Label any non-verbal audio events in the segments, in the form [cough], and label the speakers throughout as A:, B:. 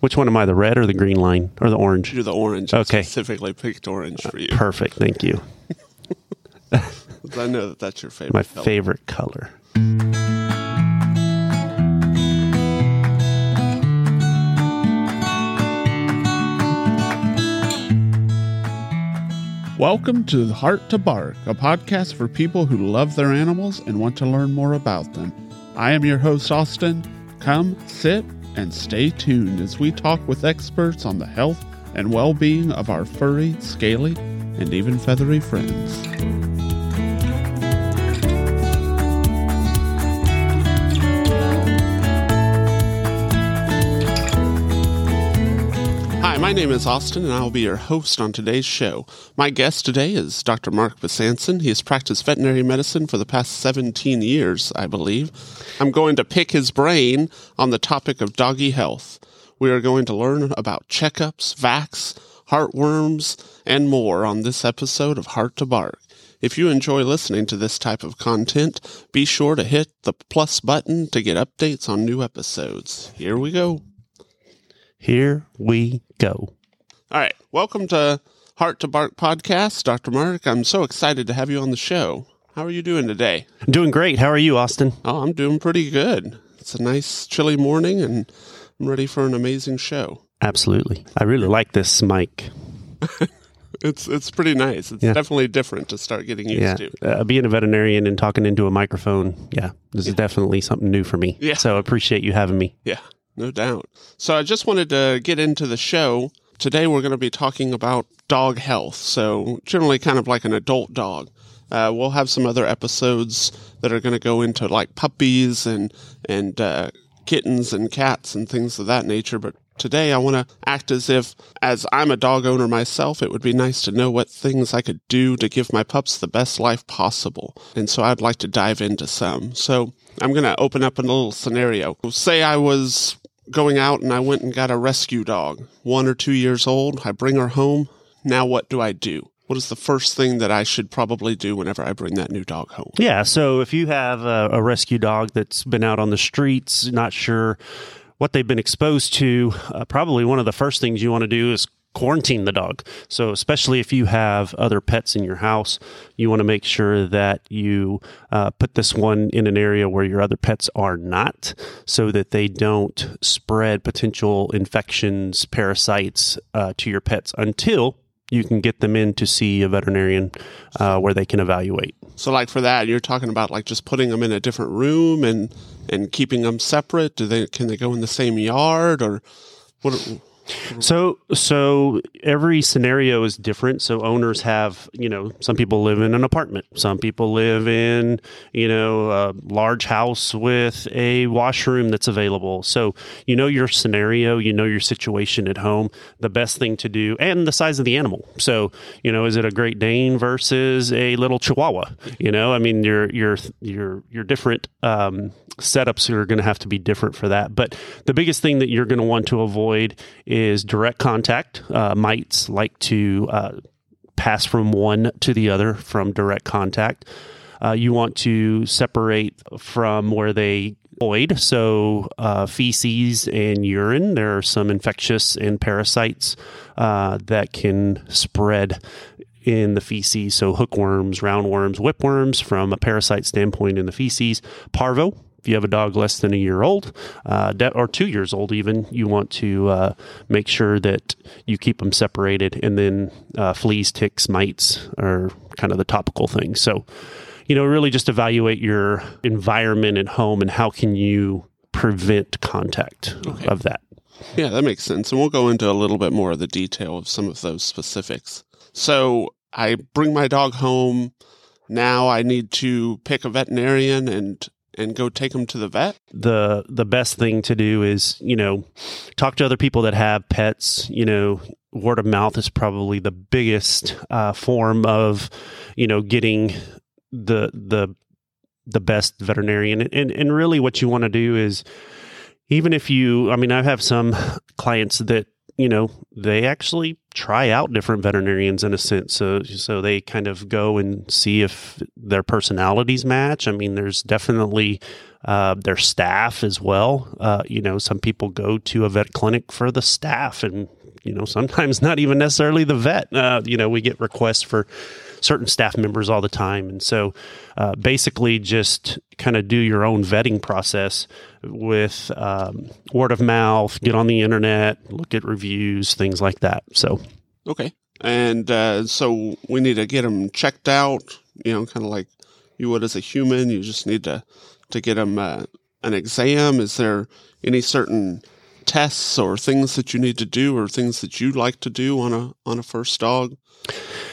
A: Which one am I, the red or the green line or the orange?
B: You're the orange. I
A: Okay.
B: specifically picked orange for you.
A: Perfect. Thank you. [laughs]
B: I know that that's your favorite.
A: My
B: color.
A: favorite color.
C: Welcome to Heart to Bark, a podcast for people who love their animals and want to learn more about them. I am your host, Austin. Come, sit, and stay tuned as we talk with experts on the health and well being of our furry, scaly, and even feathery friends.
B: My name is Austin, and I'll be your host on today's show. My guest today is Dr. Mark Besancon. He has practiced veterinary medicine for the past 17 years, I believe. I'm going to pick his brain on the topic of doggy health. We are going to learn about checkups, vacs, heartworms, and more on this episode of Heart to Bark. If you enjoy listening to this type of content, be sure to hit the plus button to get updates on new episodes. Here we go.
A: Here we go.
B: All right. Welcome to Heart to Bark podcast, Dr. Mark. I'm so excited to have you on the show. How are you doing today?
A: I'm doing great. How are you, Austin?
B: Oh, I'm doing pretty good. It's a nice chilly morning and I'm ready for an amazing show.
A: Absolutely. I really like this mic. [laughs]
B: It's it's pretty nice. It's
A: Yeah.
B: definitely different to start getting used
A: Yeah.
B: to.
A: Uh, being a veterinarian and talking into a microphone, yeah, this is definitely something new for me.
B: Yeah.
A: So I appreciate you having me.
B: Yeah, no doubt. So I just wanted to get into the show. Today we're going to be talking about dog health. So generally kind of like an adult dog. Uh, we'll have some other episodes that are going to go into like puppies and and uh, kittens and cats and things of that nature. But today I want to act as if, as I'm a dog owner myself, it would be nice to know what things I could do to give my pups the best life possible. And so I'd like to dive into some. So I'm going to open up a little scenario. Say I was going out and I went and got a rescue dog, one or two years old. I bring her home. Now what do I do? What is the first thing that I should probably do whenever I bring that new dog home?
A: Yeah. So if you have a, a rescue dog that's been out on the streets, not sure what they've been exposed to, uh, probably one of the first things you want to do is quarantine the dog. So, especially if you have other pets in your house, you want to make sure that you uh, put this one in an area where your other pets are not, so that they don't spread potential infections, parasites uh, to your pets until you can get them in to see a veterinarian uh, where they can evaluate.
B: So, like for that, you're talking about like just putting them in a different room and and keeping them separate. Do they can they go in the same yard or what?
A: So, so every scenario is different. So owners have, you know, some people live in an apartment. Some people live in, you know, a large house with a washroom that's available. So you know your scenario, you know your situation at home. The best thing to do, and the size of the animal. So you know, is it a Great Dane versus a little Chihuahua? You know, I mean, your your your your different um, setups are going to have to be different for that. But the biggest thing that you're going to want to avoid is direct contact. Uh, mites like to uh, pass from one to the other from direct contact. Uh, you want to separate from where they void, so uh, feces and urine. There are some infectious and parasites uh, that can spread in the feces. So hookworms, roundworms, whipworms from a parasite standpoint in the feces. Parvo, if you have a dog less than a year old uh, de- or two years old, even, you want to uh, make sure that you keep them separated. And then uh, fleas, ticks, mites are kind of the topical things. So, you know, really just evaluate your environment at home and how can you prevent contact of that.
B: Yeah, that makes sense. And we'll go into a little bit more of the detail of some of those specifics. So I bring my dog home. Now I need to pick a veterinarian and and go take them to the vet.
A: the the best thing to do is you know talk to other people that have pets you know word of mouth is probably the biggest uh, form of you know getting the the the best veterinarian and and really what you want to do is even if you i mean i have some clients that you know they actually try out different veterinarians in a sense so so they kind of go and see if their personalities match i mean there's definitely uh, their staff as well. Uh, you know, some people go to a vet clinic for the staff, and you know, sometimes [laughs] not even necessarily the vet. Uh, you know, we get requests for certain staff members all the time, and so uh, basically just kind of do your own vetting process with um, word of mouth, get on the internet, look at reviews, things like that. So,
B: okay, and uh, so we need to get them checked out. You know, kind of like you would as a human. You just need to to get them uh, an exam. Is there any certain tests or things that you need to do, or things that you like to do on a on a first dog?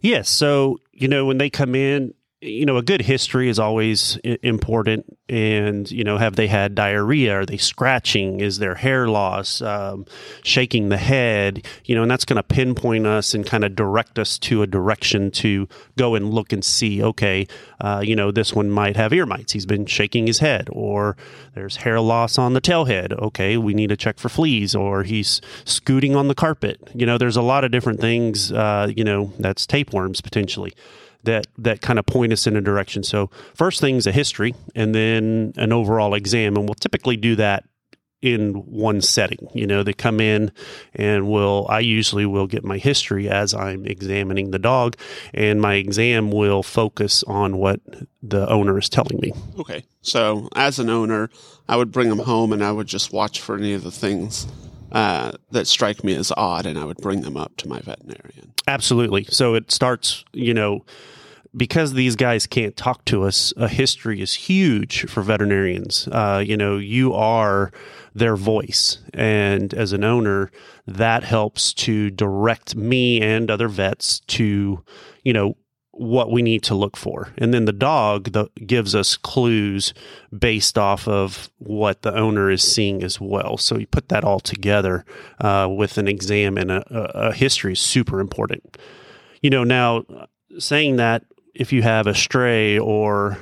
A: Yes. So you know when they come in, you know, a good history is always important. And, you know, have they had diarrhea? Are they scratching? Is there hair loss? Um, shaking the head? You know, and that's going to pinpoint us and kind of direct us to a direction to go and look and see, okay, uh, you know, this one might have ear mites. He's been shaking his head. Or there's hair loss on the tail head. Okay, we need to check for fleas. Or he's scooting on the carpet. You know, there's a lot of different things, uh, you know, that's tapeworms potentially that that kind of point us in a direction. So first thing's a history, and then an overall exam, and we'll typically do that in one setting. You know, they come in and will I usually will get my history as I'm examining the dog and my exam will focus on what the owner is telling me.
B: Okay. So, as an owner, I would bring them home and I would just watch for any of the things uh, that strike me as odd and I would bring them up to my veterinarian.
A: Absolutely. So it starts, you know, because these guys can't talk to us, a history is huge for veterinarians. Uh, you know, you are their voice. And as an owner, that helps to direct me and other vets to, you know, what we need to look for. And then the dog the, gives us clues based off of what the owner is seeing as well. So you put that all together uh, with an exam and a, a history is super important. You know, now saying that if you have a stray or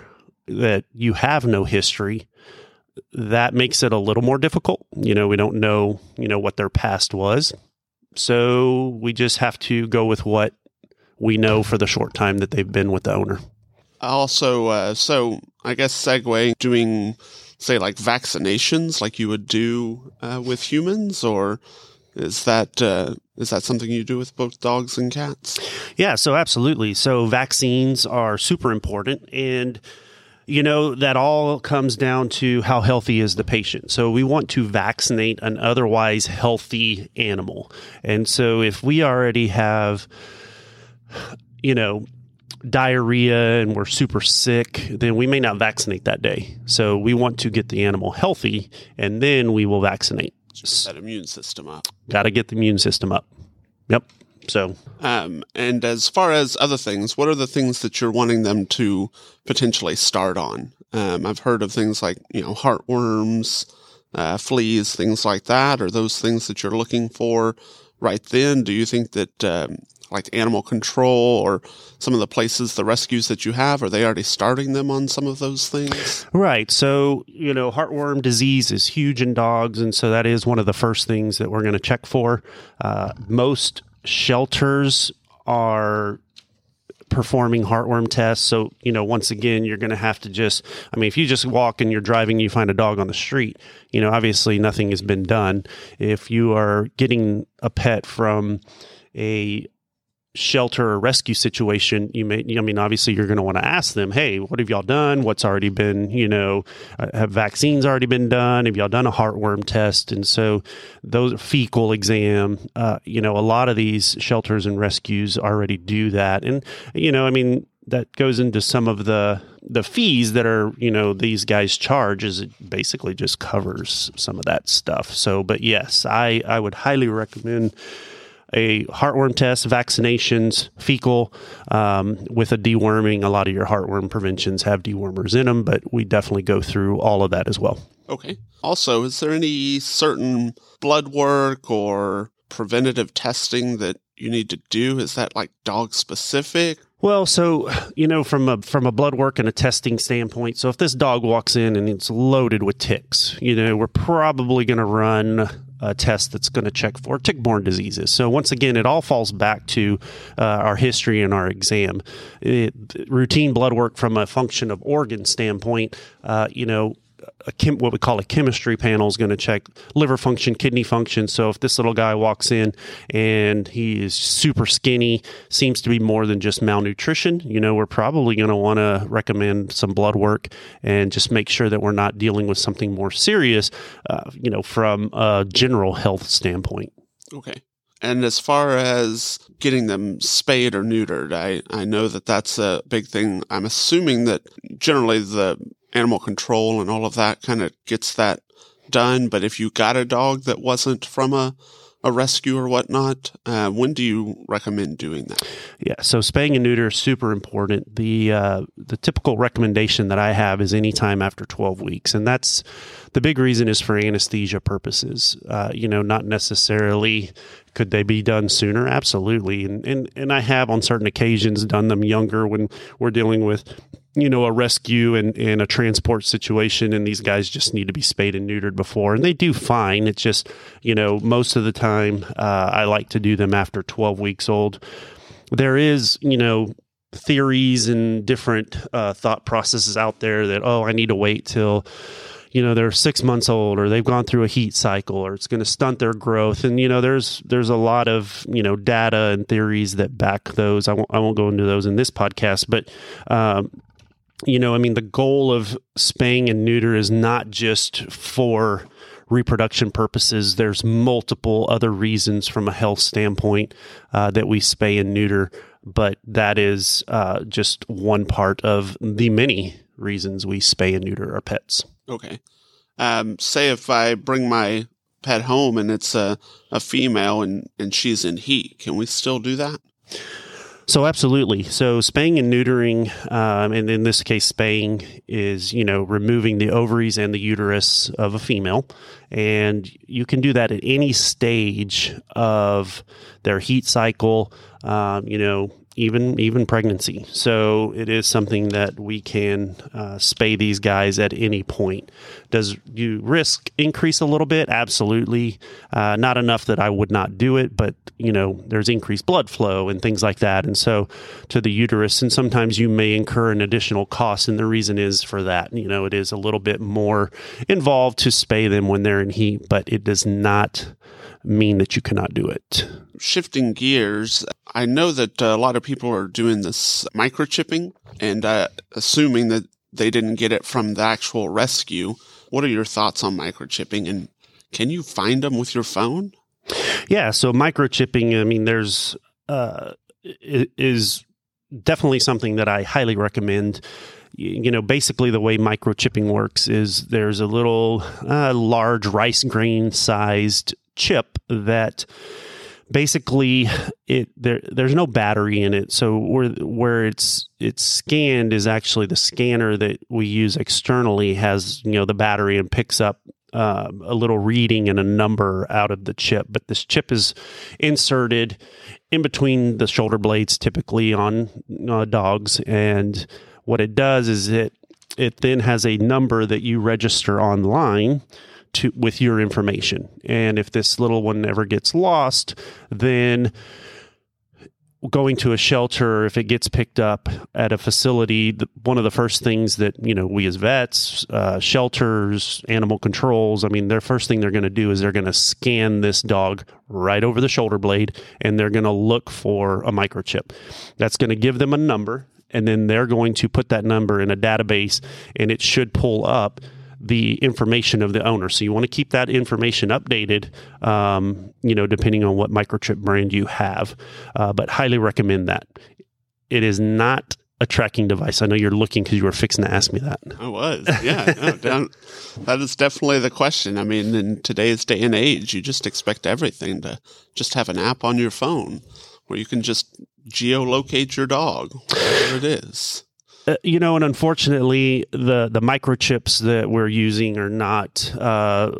A: that you have no history, that makes it a little more difficult. You know, we don't know, you know, what their past was. So we just have to go with what we know for the short time that they've been with the owner.
B: Also, uh, so I guess segue doing, say, like vaccinations like you would do uh, with humans, or is that uh, is that something you do with both dogs and cats?
A: Yeah, so absolutely. So vaccines are super important and you know that all comes down to how healthy is the patient. So we want to vaccinate an otherwise healthy animal. And so if we already have you know diarrhea and we're super sick, then we may not vaccinate that day. So we want to get the animal healthy and then we will vaccinate
B: that immune system up.
A: Got to get the immune system up. Yep. So,
B: um, and as far as other things, what are the things that you're wanting them to potentially start on? Um, I've heard of things like you know heartworms, uh, fleas, things like that. Are those things that you're looking for right then? Do you think that um, like animal control or some of the places, the rescues that you have, are they already starting them on some of those things?
A: Right. So, you know, heartworm disease is huge in dogs. And so that is one of the first things that we're going to check for. Uh, most shelters are performing heartworm tests. So, you know, once again, you're going to have to just, I mean, if you just walk and you're driving, you find a dog on the street, you know, obviously nothing has been done. If you are getting a pet from a shelter or rescue situation, you may, I mean, obviously you're going to want to ask them, hey, what have y'all done? What's already been, you know, uh, have vaccines already been done? Have y'all done a heartworm test? And so those fecal exam, uh, you know, a lot of these shelters and rescues already do that. And, you know, I mean, that goes into some of the the fees that are you know these guys charge is it basically just covers some of that stuff so but yes i i would highly recommend a heartworm test, vaccinations, fecal, um, with a deworming. A lot of your heartworm preventions have dewormers in them, but we definitely go through all of that as well.
B: Okay. Also, is there any certain blood work or preventative testing that you need to do? Is that like dog specific?
A: Well, so you know, from a from a blood work and a testing standpoint, so if this dog walks in and it's loaded with ticks, you know, we're probably going to run a test that's going to check for tick-borne diseases. So once again, it all falls back to uh, our history and our exam. It, routine blood work from a function of organ standpoint, uh, you know, a chem, what we call a chemistry panel is going to check liver function, kidney function. So if this little guy walks in and he is super skinny, seems to be more than just malnutrition, you know, we're probably going to want to recommend some blood work and just make sure that we're not dealing with something more serious, uh, you know, from a general health standpoint.
B: Okay. And as far as getting them spayed or neutered, I, I know that that's a big thing. I'm assuming that generally the animal control and all of that kind of gets that done. But if you got a dog that wasn't from a, a rescue or whatnot, uh, when do you recommend doing that?
A: Yeah, so spaying and neuter is super important. The uh, the typical recommendation that I have is anytime after 12 weeks, and that's the big reason is for anesthesia purposes. Uh, you know, not necessarily could they be done sooner? Absolutely, and and and I have on certain occasions done them younger when we're dealing with you know a rescue and, and a transport situation and these guys just need to be spayed and neutered before and they do fine. It's just you know most of the time uh, i like to do them after 12 weeks old. There is you know theories and different uh, thought processes out there that oh i need to wait till you know they're six months old or they've gone through a heat cycle or it's going to stunt their growth and you know there's there's a lot of you know data and theories that back those i won't, I won't go into those in this podcast but um, you know, I mean, the goal of spaying and neuter is not just for reproduction purposes. There's multiple other reasons from a health standpoint uh, that we spay and neuter, but that is uh, just one part of the many reasons we spay and neuter our pets.
B: Okay. Um, say if I bring my pet home and it's a, a female and, and she's in heat, can we still do that?
A: So absolutely. So spaying and neutering, um, and in this case, spaying is you know removing the ovaries and the uterus of a female, and you can do that at any stage of their heat cycle. Um, you know, even even pregnancy. So it is something that we can uh, spay these guys at any point. Does you risk increase a little bit? Absolutely, uh, not enough that I would not do it, but you know there's increased blood flow and things like that, and so to the uterus, and sometimes you may incur an additional cost, and the reason is for that. You know, it is a little bit more involved to spay them when they're in heat, but it does not mean that you cannot do it.
B: Shifting gears, I know that a lot of people are doing this microchipping and uh, assuming that they didn't get it from the actual rescue. What are your thoughts on microchipping and can you find them with your phone?
A: Yeah, so microchipping, I mean, there's uh, is definitely something that I highly recommend you know, basically the way microchipping works is there's a little uh, large rice grain sized chip that basically it there there's no battery in it. So where where it's it's scanned is actually the scanner that we use externally has you know the battery and picks up uh, a little reading and a number out of the chip. But this chip is inserted in between the shoulder blades typically on uh, dogs. And what it does is it it then has a number that you register online to with your information. And if this little one ever gets lost, then going to a shelter if it gets picked up at a facility one of the first things that you know we as vets uh, shelters animal controls i mean their first thing they're going to do is they're going to scan this dog right over the shoulder blade and they're going to look for a microchip that's going to give them a number and then they're going to put that number in a database and it should pull up the information of the owner. So you want to keep that information updated, um, you know, depending on what microchip brand you have. Uh, but highly recommend that. It is not a tracking device. I know you're looking because you were fixing to ask me that.
B: I was, yeah. no, [laughs] that is definitely the question. I mean, in today's day and age, you just expect everything to just have an app on your phone where you can just geolocate your dog, whatever it is.
A: Uh, you know, and unfortunately, the the microchips that we're using are not uh,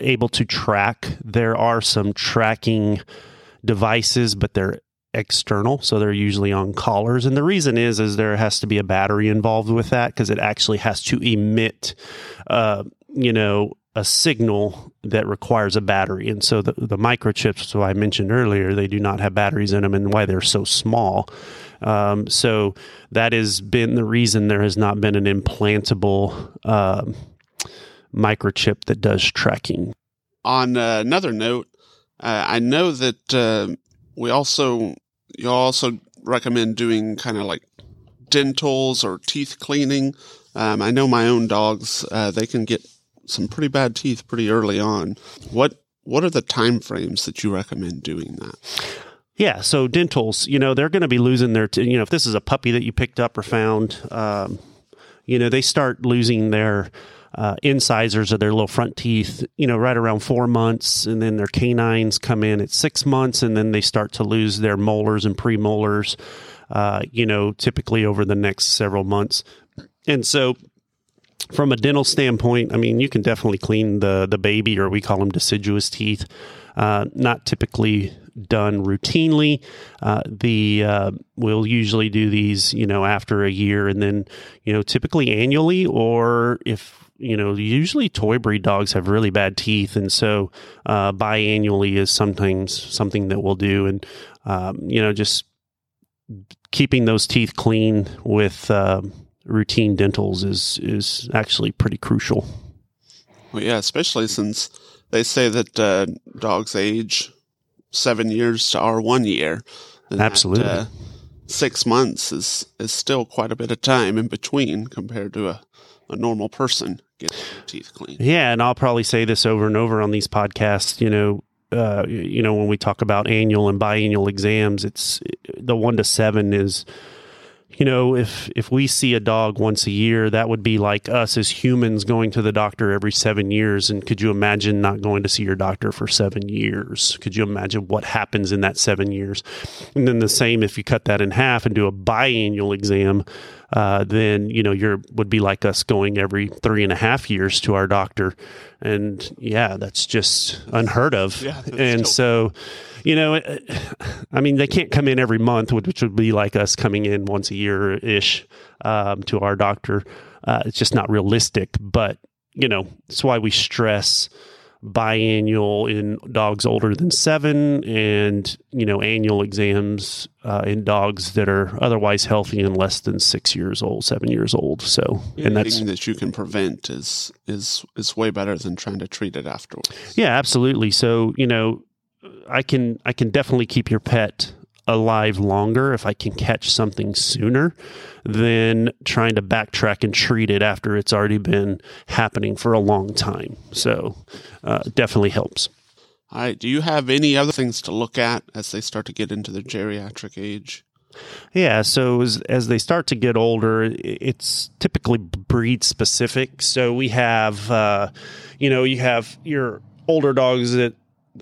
A: able to track. There are some tracking devices, but they're external, so they're usually on collars. And the reason is, is there has to be a battery involved with that because it actually has to emit, uh, you know, a signal that requires a battery. And so the, the microchips, so I mentioned earlier, they do not have batteries in them and why they're so small. Um, so that has been the reason there has not been an implantable uh, microchip that does tracking.
B: On uh, another note, uh, I know that uh, we also you also recommend doing kind of like dentals or teeth cleaning. Um, I know my own dogs; uh, they can get some pretty bad teeth pretty early on. What what are the time frames that you recommend doing that?
A: Yeah, so dentals, you know, they're going to be losing their, t- you know, if this is a puppy that you picked up or found, um, you know, they start losing their uh, incisors or their little front teeth, you know, right around four months, and then their canines come in at six months, and then they start to lose their molars and premolars, uh, you know, typically over the next several months. And so from a dental standpoint, I mean, you can definitely clean the the baby, or we call them deciduous teeth. Uh, not typically done routinely. Uh, the uh, we'll usually do these, you know, after a year, and then you know, typically annually, or if you know, usually toy breed dogs have really bad teeth, and so uh, biannually is sometimes something that we'll do, and um, you know, just keeping those teeth clean with uh, routine dentals is is actually pretty crucial.
B: Well, yeah, especially since they say that uh, dogs age seven years to our one year.
A: And Absolutely. That, uh,
B: six months is is still quite a bit of time in between compared to a, a normal person getting their teeth cleaned.
A: Yeah, and I'll probably say this over and over on these podcasts. You know, uh, you know, when we talk about annual and biannual exams, it's the one to seven is you know, if if we see a dog once a year, that would be like us as humans going to the doctor every seven years. And could you imagine not going to see your doctor for seven years? Could you imagine what happens in that seven years? And then the same if you cut that in half and do a biannual exam, uh, then you know you're would be like us going every three and a half years to our doctor, and yeah, that's just unheard of.
B: Yeah,
A: and so you know, I mean, they can't come in every month, which would be like us coming in once a year ish um, to our doctor. Uh, it's just not realistic. But, you know, that's why we stress biannual in dogs older than seven and, you know, annual exams uh, in dogs that are otherwise healthy and less than six years old, seven years old. So,
B: and that's that you can prevent is, is, is way better than trying to treat it afterwards.
A: Yeah, absolutely. So, you know, I can I can definitely keep your pet alive longer if I can catch something sooner than trying to backtrack and treat it after it's already been happening for a long time. So, uh, definitely helps.
B: All right. Do you have any other things to look at as they start to get into their geriatric age?
A: Yeah, so as, as they start to get older, it's typically breed specific. So we have, uh, you know, you have your older dogs that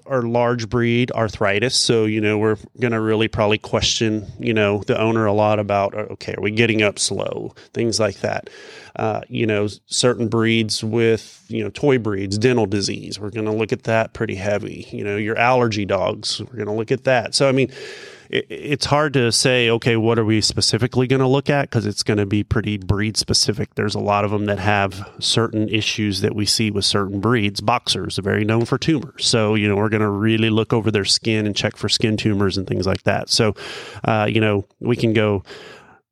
A: are large breed arthritis. So, you know, we're going to really probably question, you know, the owner a lot about, uh, okay, are we getting up slow? Things like that. Uh, you know, certain breeds with, you know, toy breeds, dental disease, we're going to look at that pretty heavy. You know, your allergy dogs, we're going to look at that. So, I mean, it, it's hard to say, okay, what are we specifically going to look at? Because it's going to be pretty breed specific. There's a lot of them that have certain issues that we see with certain breeds. Boxers are very known for tumors. So, you know, we're going to really look over their skin and check for skin tumors and things like that. So, uh, you know, we can go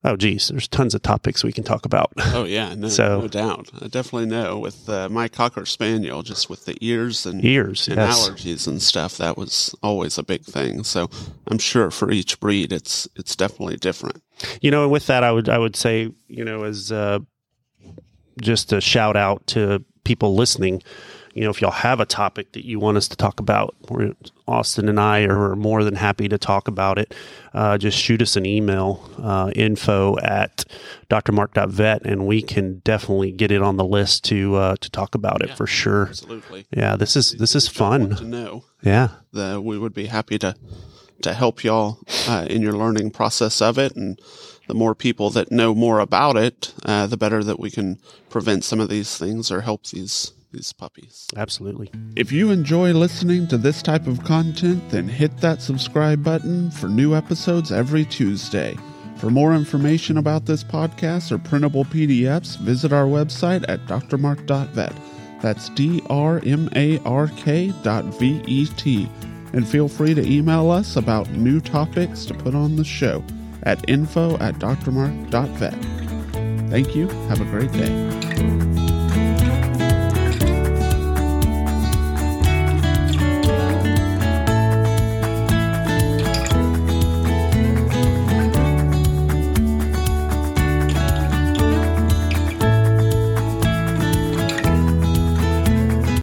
A: Oh, geez, there's tons of topics we can talk about. [laughs]
B: Oh yeah, no, so, no doubt. I definitely know with uh, my cocker spaniel, just with the ears and
A: ears
B: and yes. allergies and stuff, that was always a big thing. So I'm sure for each breed, it's it's definitely different.
A: You know, with that, I would I would say, you know, as uh, just a shout out to people listening you know, if y'all have a topic that you want us to talk about, Austin and I are more than happy to talk about it. Uh, just shoot us an email, uh, info at drmark.vet, and we can definitely get it on the list to uh, to talk about it
B: yeah,
A: for sure.
B: Absolutely.
A: Yeah, this is this is fun
B: to know.
A: Yeah,
B: that we would be happy to to help y'all uh, in your learning process of it and the more people that know more about it, uh, the better that we can prevent some of these things or help these these puppies.
A: Absolutely.
C: If you enjoy listening to this type of content, then hit that subscribe button for new episodes every Tuesday. For more information about this podcast or printable PDFs, visit our website at drmark.vet. That's D R M A R K dot V E T. And feel free to email us about new topics to put on the show at info at drmark.vet. Thank you. Have a great day.